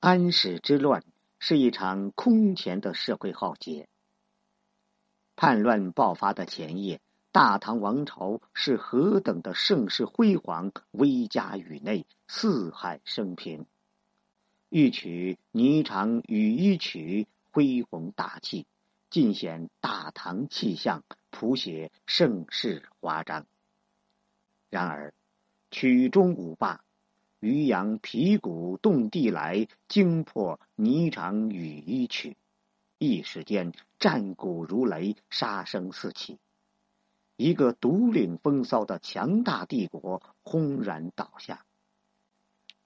安史之乱是一场空前的社会浩劫。叛乱爆发的前夜，大唐王朝是何等的盛世辉煌，威加宇内，四海升平。一曲霓裳羽衣曲，恢宏大气，尽显大唐气象，谱写盛世华章。然而，曲终五罢，渔阳鼙鼓动地来，惊破霓裳羽衣曲。一时间，战鼓如雷，杀声四起，一个独领风骚的强大帝国轰然倒下。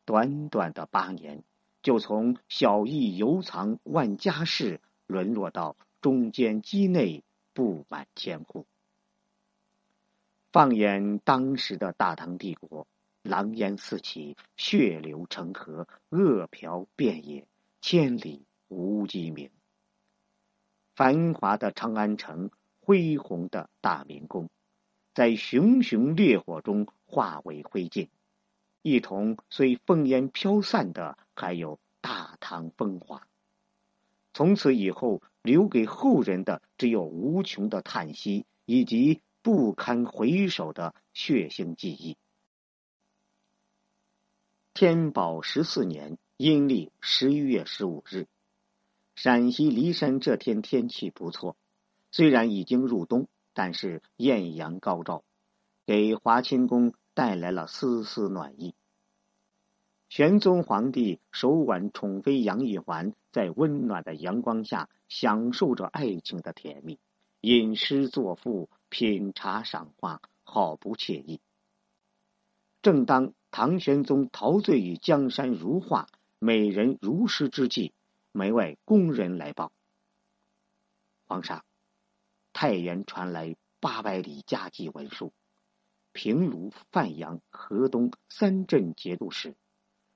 短短的八年，就从小邑犹藏万家室，沦落到中间畿内布满千户。放眼当时的大唐帝国，狼烟四起，血流成河，恶殍遍野，千里无鸡鸣。繁华的长安城，恢宏的大明宫，在熊熊烈火中化为灰烬。一同随烽烟飘散的，还有大唐风华。从此以后，留给后人的只有无穷的叹息，以及不堪回首的血腥记忆。天宝十四年阴历十一月十五日。陕西骊山这天天气不错，虽然已经入冬，但是艳阳高照，给华清宫带来了丝丝暖意。玄宗皇帝手挽宠妃杨玉环，在温暖的阳光下享受着爱情的甜蜜，吟诗作赋，品茶赏花，好不惬意。正当唐玄宗陶醉于江山如画、美人如诗之际，门外宫人来报：“皇上，太原传来八百里加急文书，平卢、范阳、河东三镇节度使、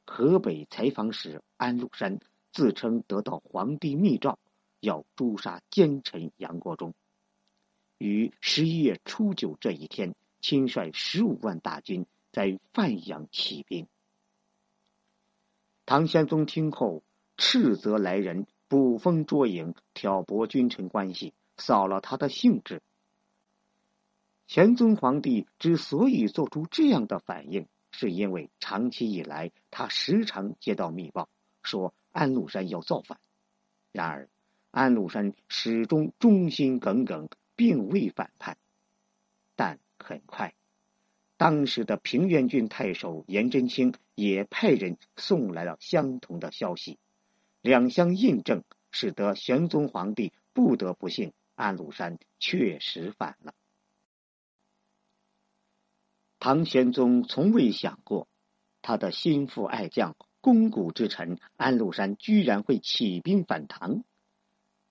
河北采访使安禄山自称得到皇帝密诏，要诛杀奸臣杨国忠，于十一月初九这一天，亲率十五万大军在范阳起兵。”唐玄宗听后。斥责来人捕风捉影，挑拨君臣关系，扫了他的兴致。玄宗皇帝之所以做出这样的反应，是因为长期以来他时常接到密报，说安禄山要造反。然而，安禄山始终忠心耿耿，并未反叛。但很快，当时的平原郡太守颜真卿也派人送来了相同的消息。两相印证，使得玄宗皇帝不得不信安禄山确实反了。唐玄宗从未想过，他的心腹爱将、肱骨之臣安禄山居然会起兵反唐。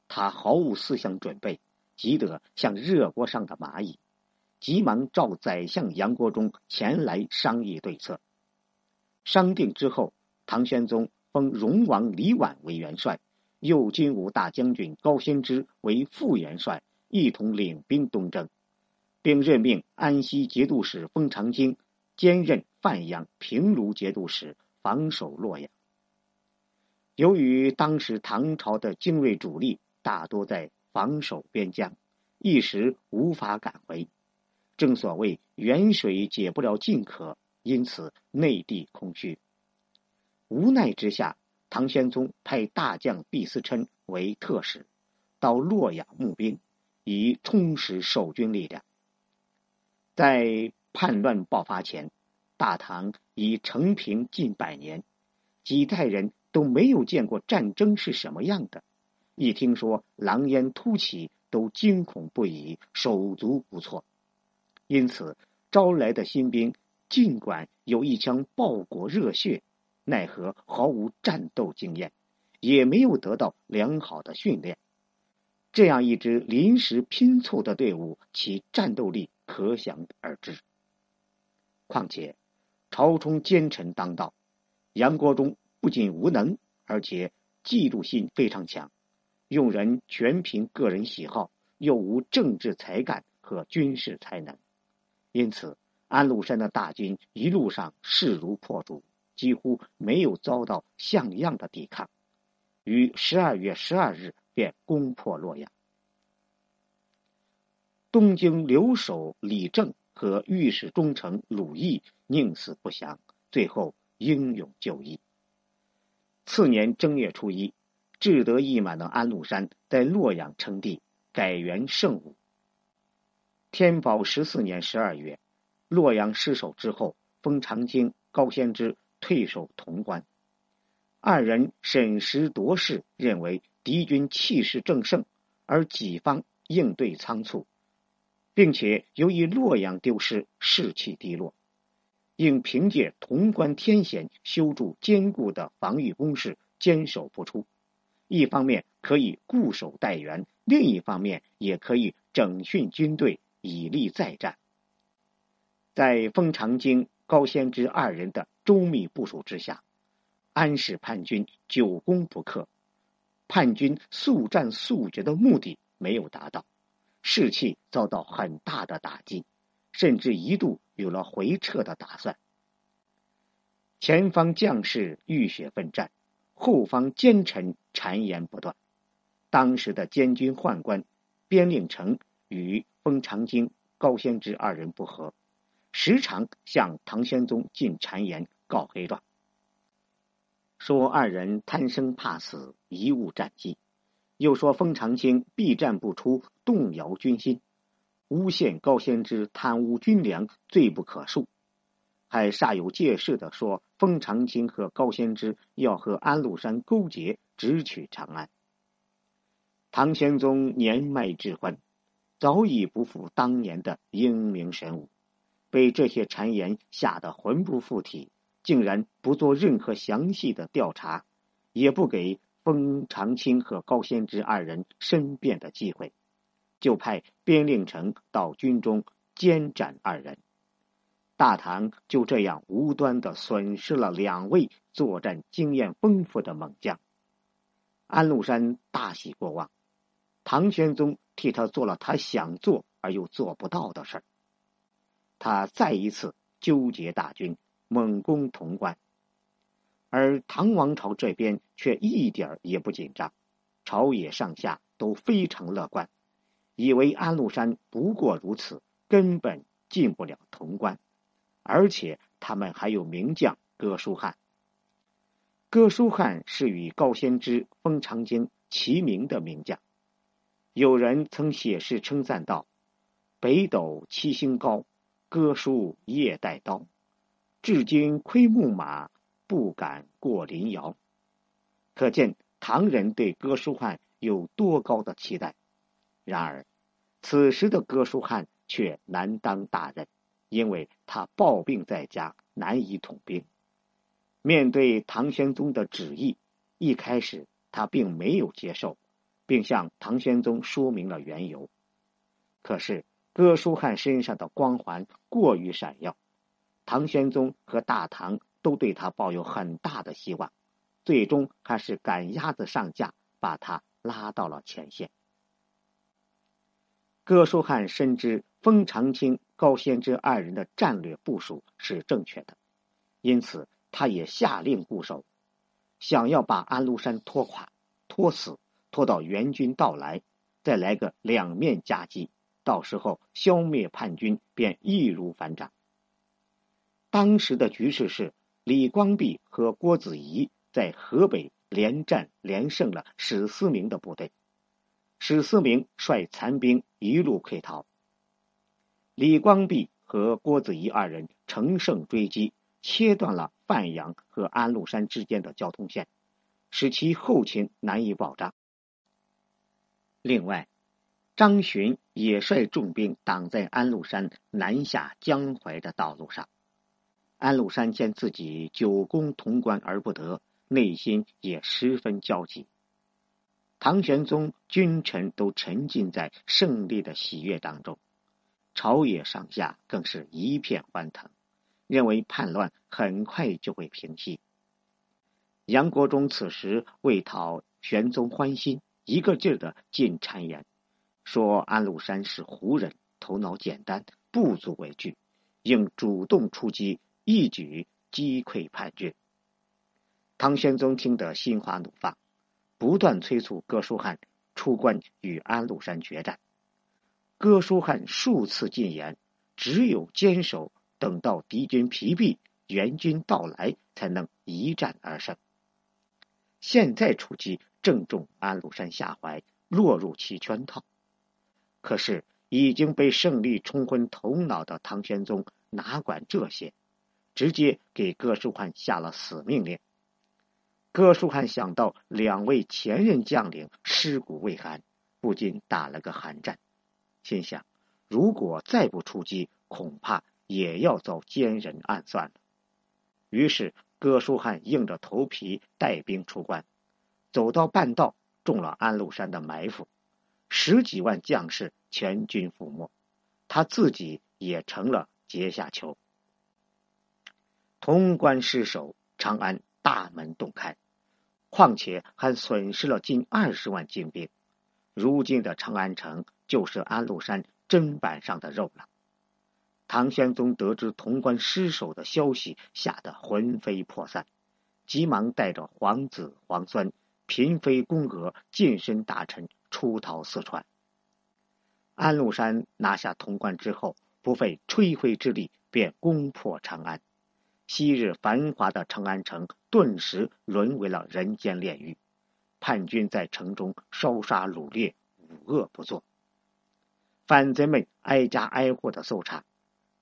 他毫无思想准备，急得像热锅上的蚂蚁，急忙召宰相杨国忠前来商议对策。商定之后，唐玄宗。封荣王李绾为元帅，右金吾大将军高仙芝为副元帅，一同领兵东征，并任命安西节度使封长京兼任范阳、平卢节度使，防守洛阳。由于当时唐朝的精锐主力大多在防守边疆，一时无法赶回。正所谓远水解不了近渴，因此内地空虚。无奈之下，唐玄宗派大将毕思琛为特使，到洛阳募兵，以充实守军力量。在叛乱爆发前，大唐已承平近百年，几代人都没有见过战争是什么样的。一听说狼烟突起，都惊恐不已，手足无措。因此，招来的新兵尽管有一腔报国热血。奈何毫无战斗经验，也没有得到良好的训练。这样一支临时拼凑的队伍，其战斗力可想而知。况且朝中奸臣当道，杨国忠不仅无能，而且嫉妒心非常强，用人全凭个人喜好，又无政治才干和军事才能。因此，安禄山的大军一路上势如破竹。几乎没有遭到像样的抵抗，于十二月十二日便攻破洛阳。东京留守李正和御史中丞鲁毅宁死不降，最后英勇就义。次年正月初一，志得意满的安禄山在洛阳称帝，改元圣武。天宝十四年十二月，洛阳失守之后，封长卿、高仙芝退守潼关。二人审时度势，认为敌军气势正盛，而己方应对仓促。并且由于洛阳丢失，士气低落，应凭借潼关天险修筑坚固的防御工事，坚守不出。一方面可以固守待援，另一方面也可以整训军队，以利再战。在封长京、高仙芝二人的周密部署之下，安史叛军久攻不克，叛军速战速决的目的没有达到。士气遭到很大的打击，甚至一度有了回撤的打算。前方将士浴血奋战，后方奸臣谗言不断。当时的监军宦官边令成与封长京、高仙芝二人不和，时常向唐玄宗进谗言告黑状，说二人贪生怕死，贻误战机。又说封长清避战不出，动摇军心；诬陷高仙芝贪污军粮，罪不可恕。还煞有介事的说封长清和高仙芝要和安禄山勾结，直取长安。唐玄宗年迈智昏，早已不复当年的英明神武，被这些谗言吓得魂不附体，竟然不做任何详细的调查，也不给。封长清和高仙芝二人申辩的机会，就派边令城到军中监斩二人。大唐就这样无端的损失了两位作战经验丰富的猛将。安禄山大喜过望，唐玄宗替他做了他想做而又做不到的事儿。他再一次纠结大军，猛攻潼关。而唐王朝这边却一点儿也不紧张，朝野上下都非常乐观，以为安禄山不过如此，根本进不了潼关。而且他们还有名将哥舒翰。哥舒翰是与高仙芝、封长京齐名的名将。有人曾写诗称赞道：“北斗七星高，哥舒夜带刀，至今窥牧马。”不敢过临窑，可见唐人对哥舒翰有多高的期待。然而，此时的哥舒翰却难当大任，因为他抱病在家，难以统兵。面对唐玄宗的旨意，一开始他并没有接受，并向唐玄宗说明了缘由。可是，哥舒翰身上的光环过于闪耀，唐玄宗和大唐。都对他抱有很大的希望，最终还是赶鸭子上架，把他拉到了前线。哥舒翰深知封长清、高仙芝二人的战略部署是正确的，因此他也下令固守，想要把安禄山拖垮、拖死，拖到援军到来，再来个两面夹击，到时候消灭叛军便易如反掌。当时的局势是。李光弼和郭子仪在河北连战连胜了史思明的部队，史思明率残兵一路溃逃。李光弼和郭子仪二人乘胜追击，切断了范阳和安禄山之间的交通线，使其后勤难以保障。另外，张巡也率重兵挡在安禄山南下江淮的道路上。安禄山见自己久攻潼关而不得，内心也十分焦急。唐玄宗君臣都沉浸在胜利的喜悦当中，朝野上下更是一片欢腾，认为叛乱很快就会平息。杨国忠此时为讨玄宗欢心，一个劲儿的进谗言，说安禄山是胡人，头脑简单，不足为惧，应主动出击。一举击溃叛军，唐玄宗听得心花怒放，不断催促哥舒翰出关与安禄山决战。哥舒翰数次进言，只有坚守，等到敌军疲弊，援军到来，才能一战而胜。现在出击，正中安禄山下怀，落入其圈套。可是已经被胜利冲昏头脑的唐玄宗哪管这些，直接给哥舒翰下了死命令。哥舒翰想到两位前任将领尸骨未寒，不禁打了个寒战，心想：如果再不出击，恐怕也要遭奸人暗算了。于是。哥舒翰硬着头皮带兵出关，走到半道，中了安禄山的埋伏，十几万将士全军覆没，他自己也成了阶下囚。潼关失守，长安大门洞开，况且还损失了近二十万精兵，如今的长安城就是安禄山砧板上的肉了。唐玄宗得知潼关失守的消息，吓得魂飞魄散，急忙带着皇子皇孙、嫔妃宫娥、近身大臣出逃四川。安禄山拿下潼关之后，不费吹灰之力便攻破长安，昔日繁华的长安城顿时沦为了人间炼狱，叛军在城中烧杀掳掠，无恶不作，反贼们挨家挨户的搜查。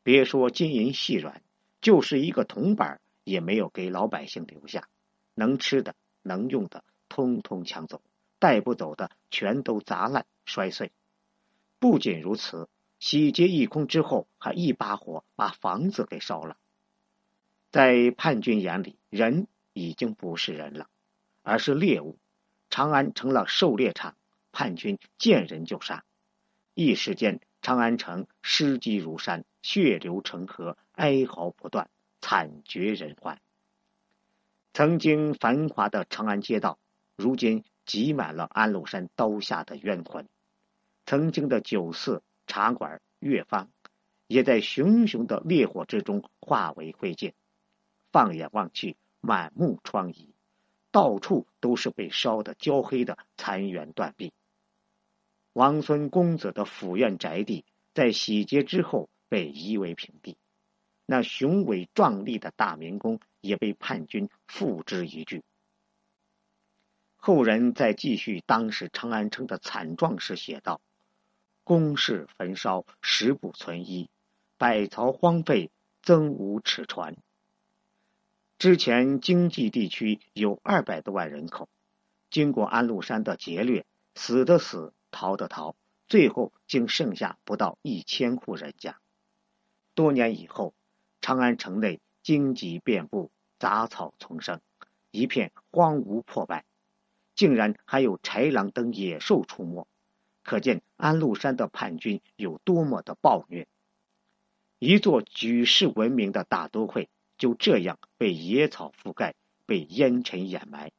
别说金银细软，就是一个铜板也没有给老百姓留下。能吃的、能用的，通通抢走；带不走的，全都砸烂、摔碎。不仅如此，洗劫一空之后，还一把火把房子给烧了。在叛军眼里，人已经不是人了，而是猎物。长安成了狩猎场，叛军见人就杀，一时间。长安城尸积如山，血流成河，哀嚎不断，惨绝人寰。曾经繁华的长安街道，如今挤满了安禄山刀下的冤魂。曾经的酒肆、茶馆、乐坊，也在熊熊的烈火之中化为灰烬。放眼望去，满目疮痍，到处都是被烧得焦黑的残垣断壁。王孙公子的府院宅地，在洗劫之后被夷为平地，那雄伟壮丽的大明宫也被叛军付之一炬。后人在继续当时长安城的惨状时写道：“宫室焚烧，十不存一；百槽荒废，增无尺船。”之前经济地区有二百多万人口，经过安禄山的劫掠，死的死。逃的逃，最后竟剩下不到一千户人家。多年以后，长安城内荆棘遍布，杂草丛生，一片荒芜破败，竟然还有豺狼等野兽出没，可见安禄山的叛军有多么的暴虐。一座举世闻名的大都会就这样被野草覆盖，被烟尘掩埋，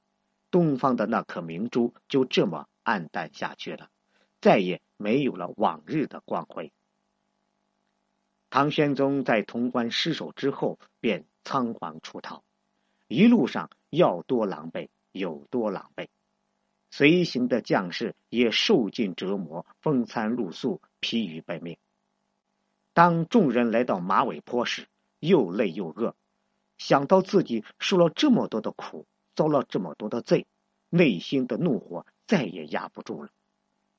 东方的那颗明珠就这么暗淡下去了。再也没有了往日的光辉。唐玄宗在潼关失守之后，便仓皇出逃，一路上要多狼狈有多狼狈，随行的将士也受尽折磨，风餐露宿，疲于奔命。当众人来到马尾坡时，又累又饿，想到自己受了这么多的苦，遭了这么多的罪，内心的怒火再也压不住了。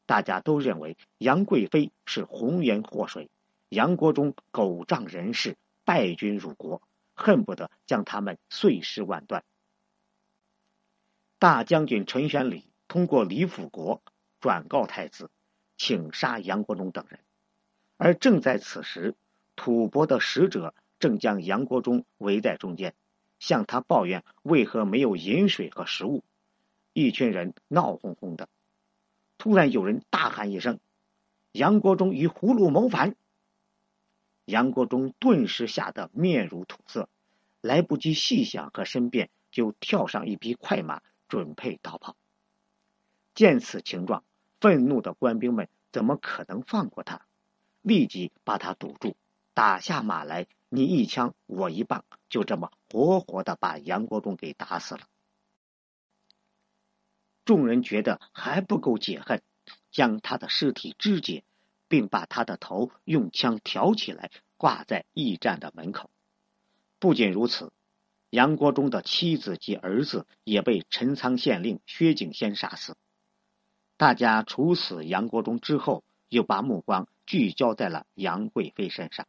大家都认为杨贵妃是红颜祸水，杨国忠狗仗人势，败军入国，恨不得将他们碎尸万段。大将军陈玄礼通过李辅国转告太子，请杀杨国忠等人。而正在此时，吐蕃的使者正将杨国忠围在中间，向他抱怨为何没有饮水和食物。一群人闹哄哄的。突然有人大喊一声：“杨国忠与葫芦谋反！”杨国忠顿时吓得面如土色，来不及细想和申辩，就跳上一匹快马，准备逃跑。见此情状，愤怒的官兵们怎么可能放过他？立即把他堵住，打下马来，你一枪我一棒，就这么活活的把杨国忠给打死了。众人觉得还不够解恨，将他的尸体肢解，并把他的头用枪挑起来挂在驿站的门口。不仅如此，杨国忠的妻子及儿子也被陈仓县令薛景先杀死。大家处死杨国忠之后，又把目光聚焦在了杨贵妃身上。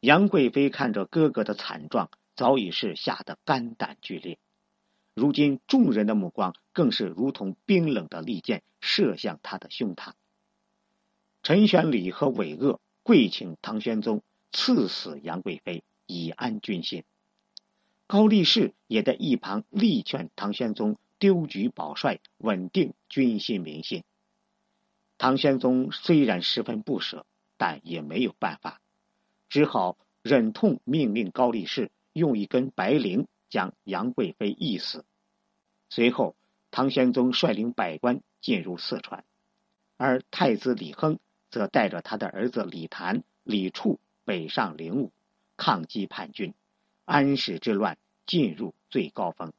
杨贵妃看着哥哥的惨状，早已是吓得肝胆俱裂。如今众人的目光更是如同冰冷的利剑射向他的胸膛。陈玄礼和韦鄂跪请唐玄宗赐死杨贵妃，以安军心。高力士也在一旁力劝唐玄宗丢局保帅，稳定军心民心。唐玄宗虽然十分不舍，但也没有办法。只好忍痛命令高力士用一根白绫将杨贵妃缢死。随后，唐玄宗率领百官进入四川，而太子李亨则带着他的儿子李谭、李处北上灵武，抗击叛军。安史之乱进入最高峰。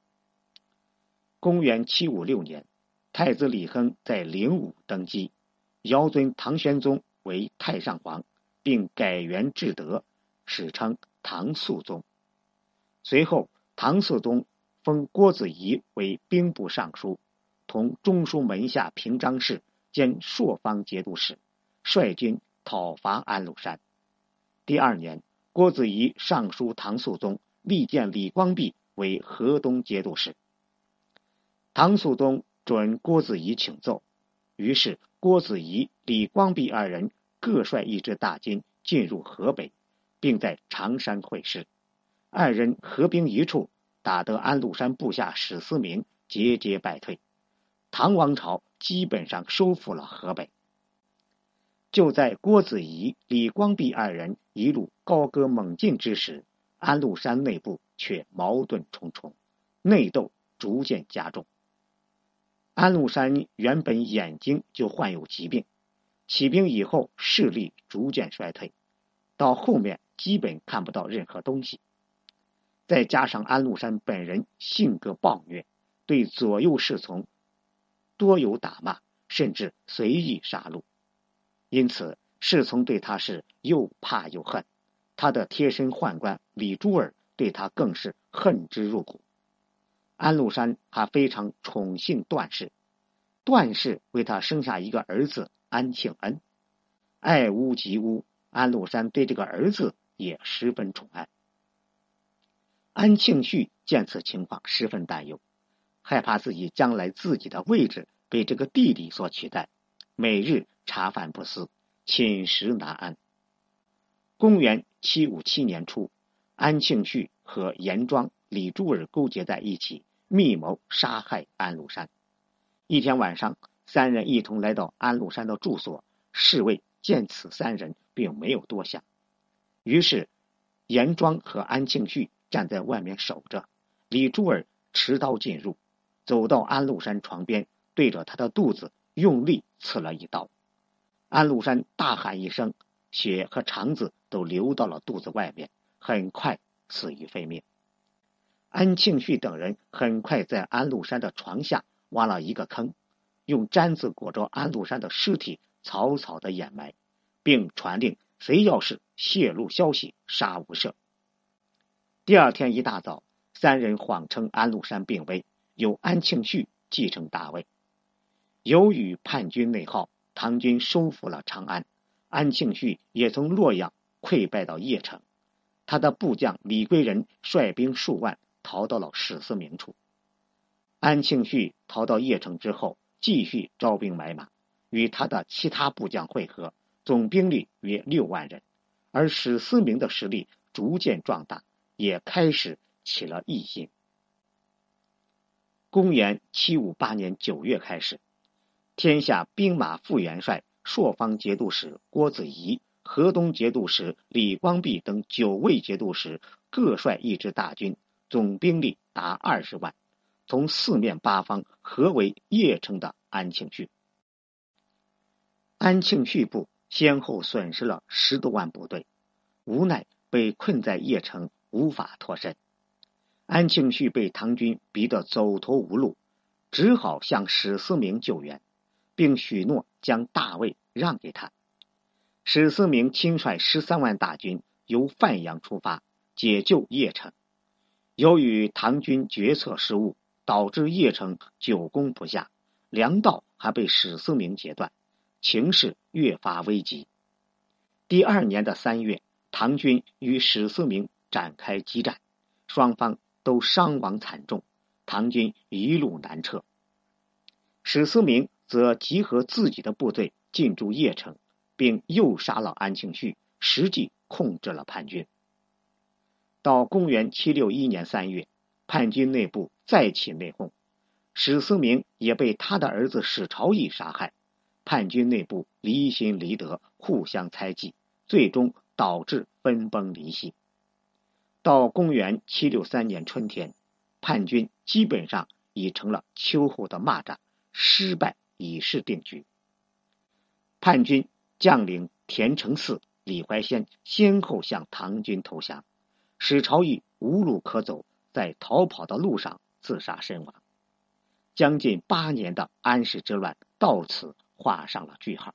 公元七五六年，太子李亨在灵武登基，遥尊唐玄宗为太上皇。并改元至德，史称唐肃宗。随后，唐肃宗封郭子仪为兵部尚书，同中书门下平章事兼朔方节度使，率军讨伐安禄山。第二年，郭子仪上书唐肃宗，力荐李光弼为河东节度使。唐肃宗准郭子仪请奏，于是郭子仪、李光弼二人。各率一支大军进入河北，并在常山会师。二人合兵一处，打得安禄山部下史思明节节败退。唐王朝基本上收复了河北。就在郭子仪、李光弼二人一路高歌猛进之时，安禄山内部却矛盾重重，内斗逐渐加重。安禄山原本眼睛就患有疾病。起兵以后，视力逐渐衰退，到后面基本看不到任何东西。再加上安禄山本人性格暴虐，对左右侍从多有打骂，甚至随意杀戮，因此侍从对他是又怕又恨。他的贴身宦官李珠儿对他更是恨之入骨。安禄山还非常宠幸段氏，段氏为他生下一个儿子。安庆恩，爱屋及乌，安禄山对这个儿子也十分宠爱。安庆绪见此情况，十分担忧，害怕自己将来自己的位置被这个弟弟所取代，每日茶饭不思，寝食难安。公元七五七年初，安庆绪和严庄、李柱儿勾结在一起，密谋杀害安禄山。一天晚上。三人一同来到安禄山的住所，侍卫见此三人，并没有多想。于是，严庄和安庆绪站在外面守着，李珠儿持刀进入，走到安禄山床边，对着他的肚子用力刺了一刀。安禄山大喊一声，血和肠子都流到了肚子外面，很快死于非命。安庆绪等人很快在安禄山的床下挖了一个坑。用毡子裹着安禄山的尸体，草草的掩埋，并传令谁要是泄露消息，杀无赦。第二天一大早，三人谎称安禄山病危，由安庆绪继承大位。由于叛军内耗，唐军收复了长安，安庆绪也从洛阳溃败到邺城。他的部将李贵人率兵数万逃到了史思明处。安庆绪逃到邺城之后。继续招兵买马，与他的其他部将会合，总兵力约六万人。而史思明的实力逐渐壮大，也开始起了异心。公元七五八年九月开始，天下兵马副元帅、朔方节度使郭子仪、河东节度使李光弼等九位节度使各率一支大军，总兵力达二十万。从四面八方合围邺城的安庆绪，安庆绪部先后损失了十多万部队，无奈被困在邺城，无法脱身。安庆绪被唐军逼得走投无路，只好向史思明救援，并许诺将大魏让给他。史思明亲率十三万大军由范阳出发，解救邺城。由于唐军决策失误，导致邺城久攻不下，粮道还被史思明截断，情势越发危急。第二年的三月，唐军与史思明展开激战，双方都伤亡惨重，唐军一路南撤。史思明则集合自己的部队进驻邺城，并诱杀了安庆绪，实际控制了叛军。到公元七六一年三月，叛军内部再起内讧，史思明也被他的儿子史朝义杀害，叛军内部离心离德，互相猜忌，最终导致分崩离析。到公元七六三年春天，叛军基本上已成了秋后的蚂蚱，失败已是定局。叛军将领田承嗣、李怀仙先后向唐军投降。史朝义无路可走，在逃跑的路上自杀身亡。将近八年的安史之乱到此画上了句号。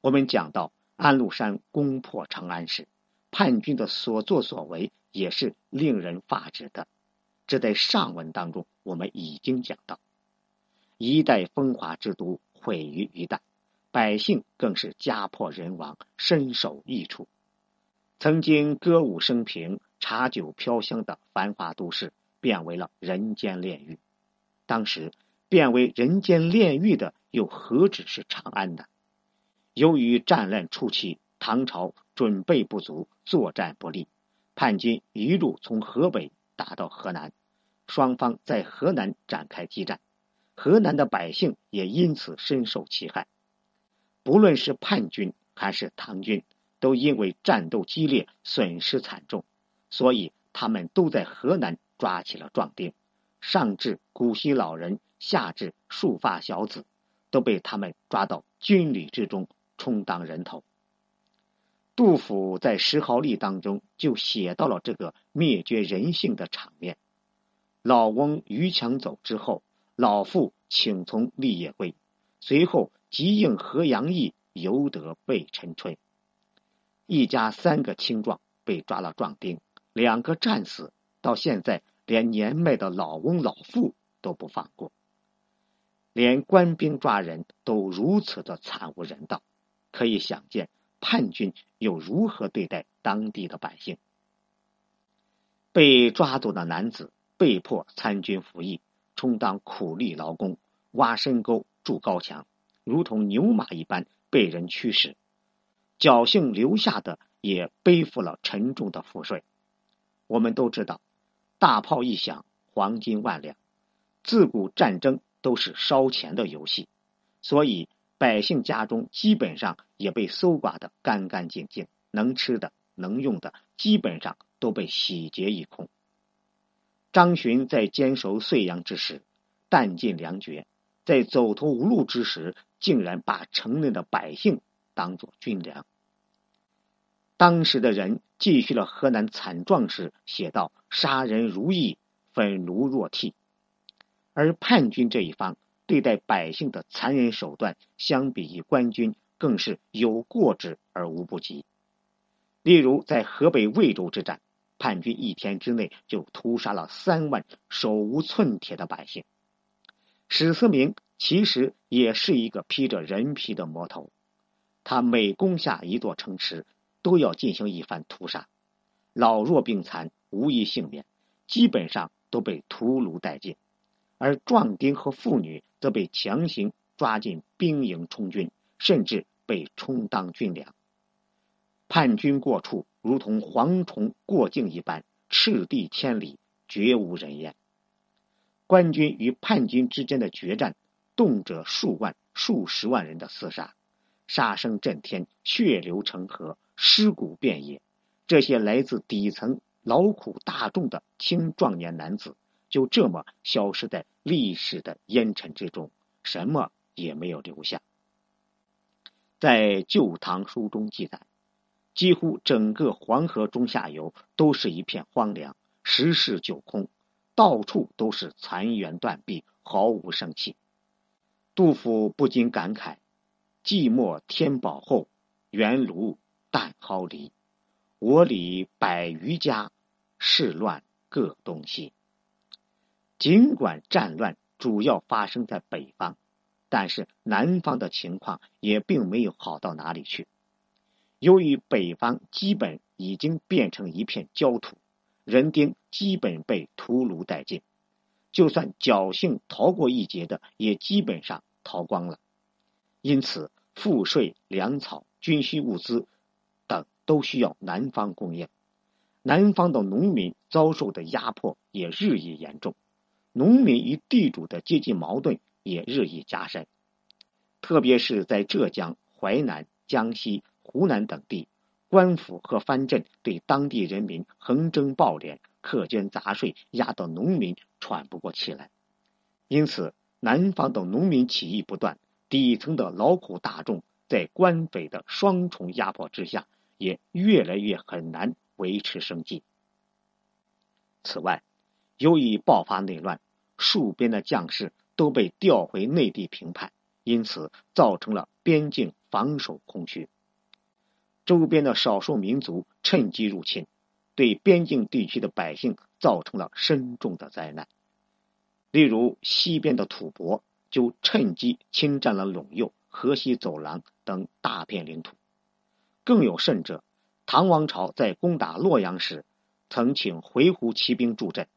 我们讲到安禄山攻破长安时，叛军的所作所为也是令人发指的。这在上文当中我们已经讲到，一代风华之都毁于一旦，百姓更是家破人亡，身首异处。曾经歌舞升平、茶酒飘香的繁华都市，变为了人间炼狱。当时变为人间炼狱的，又何止是长安呢？由于战乱初期，唐朝准备不足，作战不利，叛军一路从河北打到河南，双方在河南展开激战，河南的百姓也因此深受其害。不论是叛军还是唐军。都因为战斗激烈，损失惨重，所以他们都在河南抓起了壮丁，上至古稀老人，下至束发小子，都被他们抓到军旅之中充当人头。杜甫在《石壕吏》当中就写到了这个灭绝人性的场面：老翁逾墙走之后，老妇请从立业归，随后即应河阳役，犹得备陈春。一家三个青壮被抓了壮丁，两个战死，到现在连年迈的老翁老妇都不放过，连官兵抓人都如此的惨无人道，可以想见叛军又如何对待当地的百姓。被抓走的男子被迫参军服役，充当苦力劳工，挖深沟、筑高墙，如同牛马一般被人驱使。侥幸留下的也背负了沉重的赋税。我们都知道，大炮一响，黄金万两。自古战争都是烧钱的游戏，所以百姓家中基本上也被搜刮的干干净净，能吃的、能用的，基本上都被洗劫一空。张巡在坚守睢阳之时，弹尽粮绝，在走投无路之时，竟然把城内的百姓。当做军粮。当时的人继续了河南惨状时，写道：“杀人如意，焚炉若替。”而叛军这一方对待百姓的残忍手段，相比于官军，更是有过之而无不及。例如，在河北魏州之战，叛军一天之内就屠杀了三万手无寸铁的百姓。史思明其实也是一个披着人皮的魔头。他每攻下一座城池，都要进行一番屠杀，老弱病残无一幸免，基本上都被屠戮殆尽，而壮丁和妇女则被强行抓进兵营充军，甚至被充当军粮。叛军过处，如同蝗虫过境一般，赤地千里，绝无人烟。官军与叛军之间的决战，动辄数万、数十万人的厮杀。杀声震天，血流成河，尸骨遍野。这些来自底层劳苦大众的青壮年男子，就这么消失在历史的烟尘之中，什么也没有留下。在《旧唐书》中记载，几乎整个黄河中下游都是一片荒凉，十室九空，到处都是残垣断壁，毫无生气。杜甫不禁感慨：“寂寞天宝后，原庐但蒿篱。我里百余家，事乱各东西。”尽管战乱主要发生在北方，但是南方的情况也并没有好到哪里去。由于北方基本已经变成一片焦土，人丁基本被屠戮殆尽，就算侥幸逃过一劫的，也基本上逃光了。因此，赋税、粮草、军需物资等都需要南方供应。南方的农民遭受的压迫也日益严重，农民与地主的阶级矛盾也日益加深，特别是在浙江、淮南、江西。湖南等地官府和藩镇对当地人民横征暴敛、苛捐杂税，压得农民喘不过气来。因此，南方的农民起义不断，底层的劳苦大众在官匪的双重压迫之下，也越来越很难维持生计。此外，由于爆发内乱，戍边的将士都被调回内地平叛，因此造成了边境防守空虚。周边的少数民族趁机入侵，对边境地区的百姓造成了深重的灾难。例如，西边的吐蕃就趁机侵占了陇右、河西走廊等大片领土。更有甚者，唐王朝在攻打洛阳时，曾请回鹘骑兵助阵。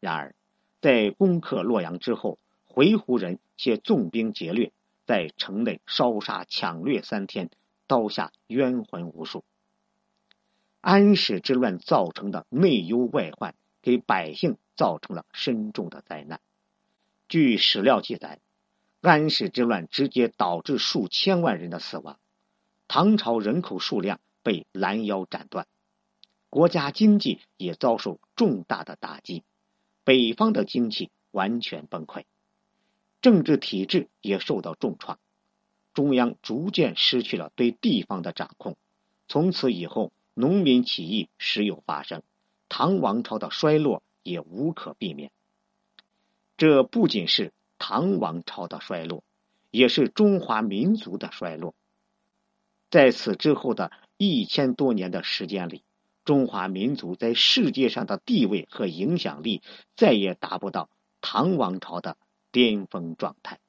然而，在攻克洛阳之后，回鹘人却纵兵劫掠，在城内烧杀抢掠三天。刀下冤魂无数。安史之乱造成的内忧外患，给百姓造成了深重的灾难。据史料记载，安史之乱直接导致数千万人的死亡，唐朝人口数量被拦腰斩断，国家经济也遭受重大的打击，北方的经济完全崩溃，政治体制也受到重创。中央逐渐失去了对地方的掌控，从此以后，农民起义时有发生，唐王朝的衰落也无可避免。这不仅是唐王朝的衰落，也是中华民族的衰落。在此之后的一千多年的时间里，中华民族在世界上的地位和影响力再也达不到唐王朝的巅峰状态。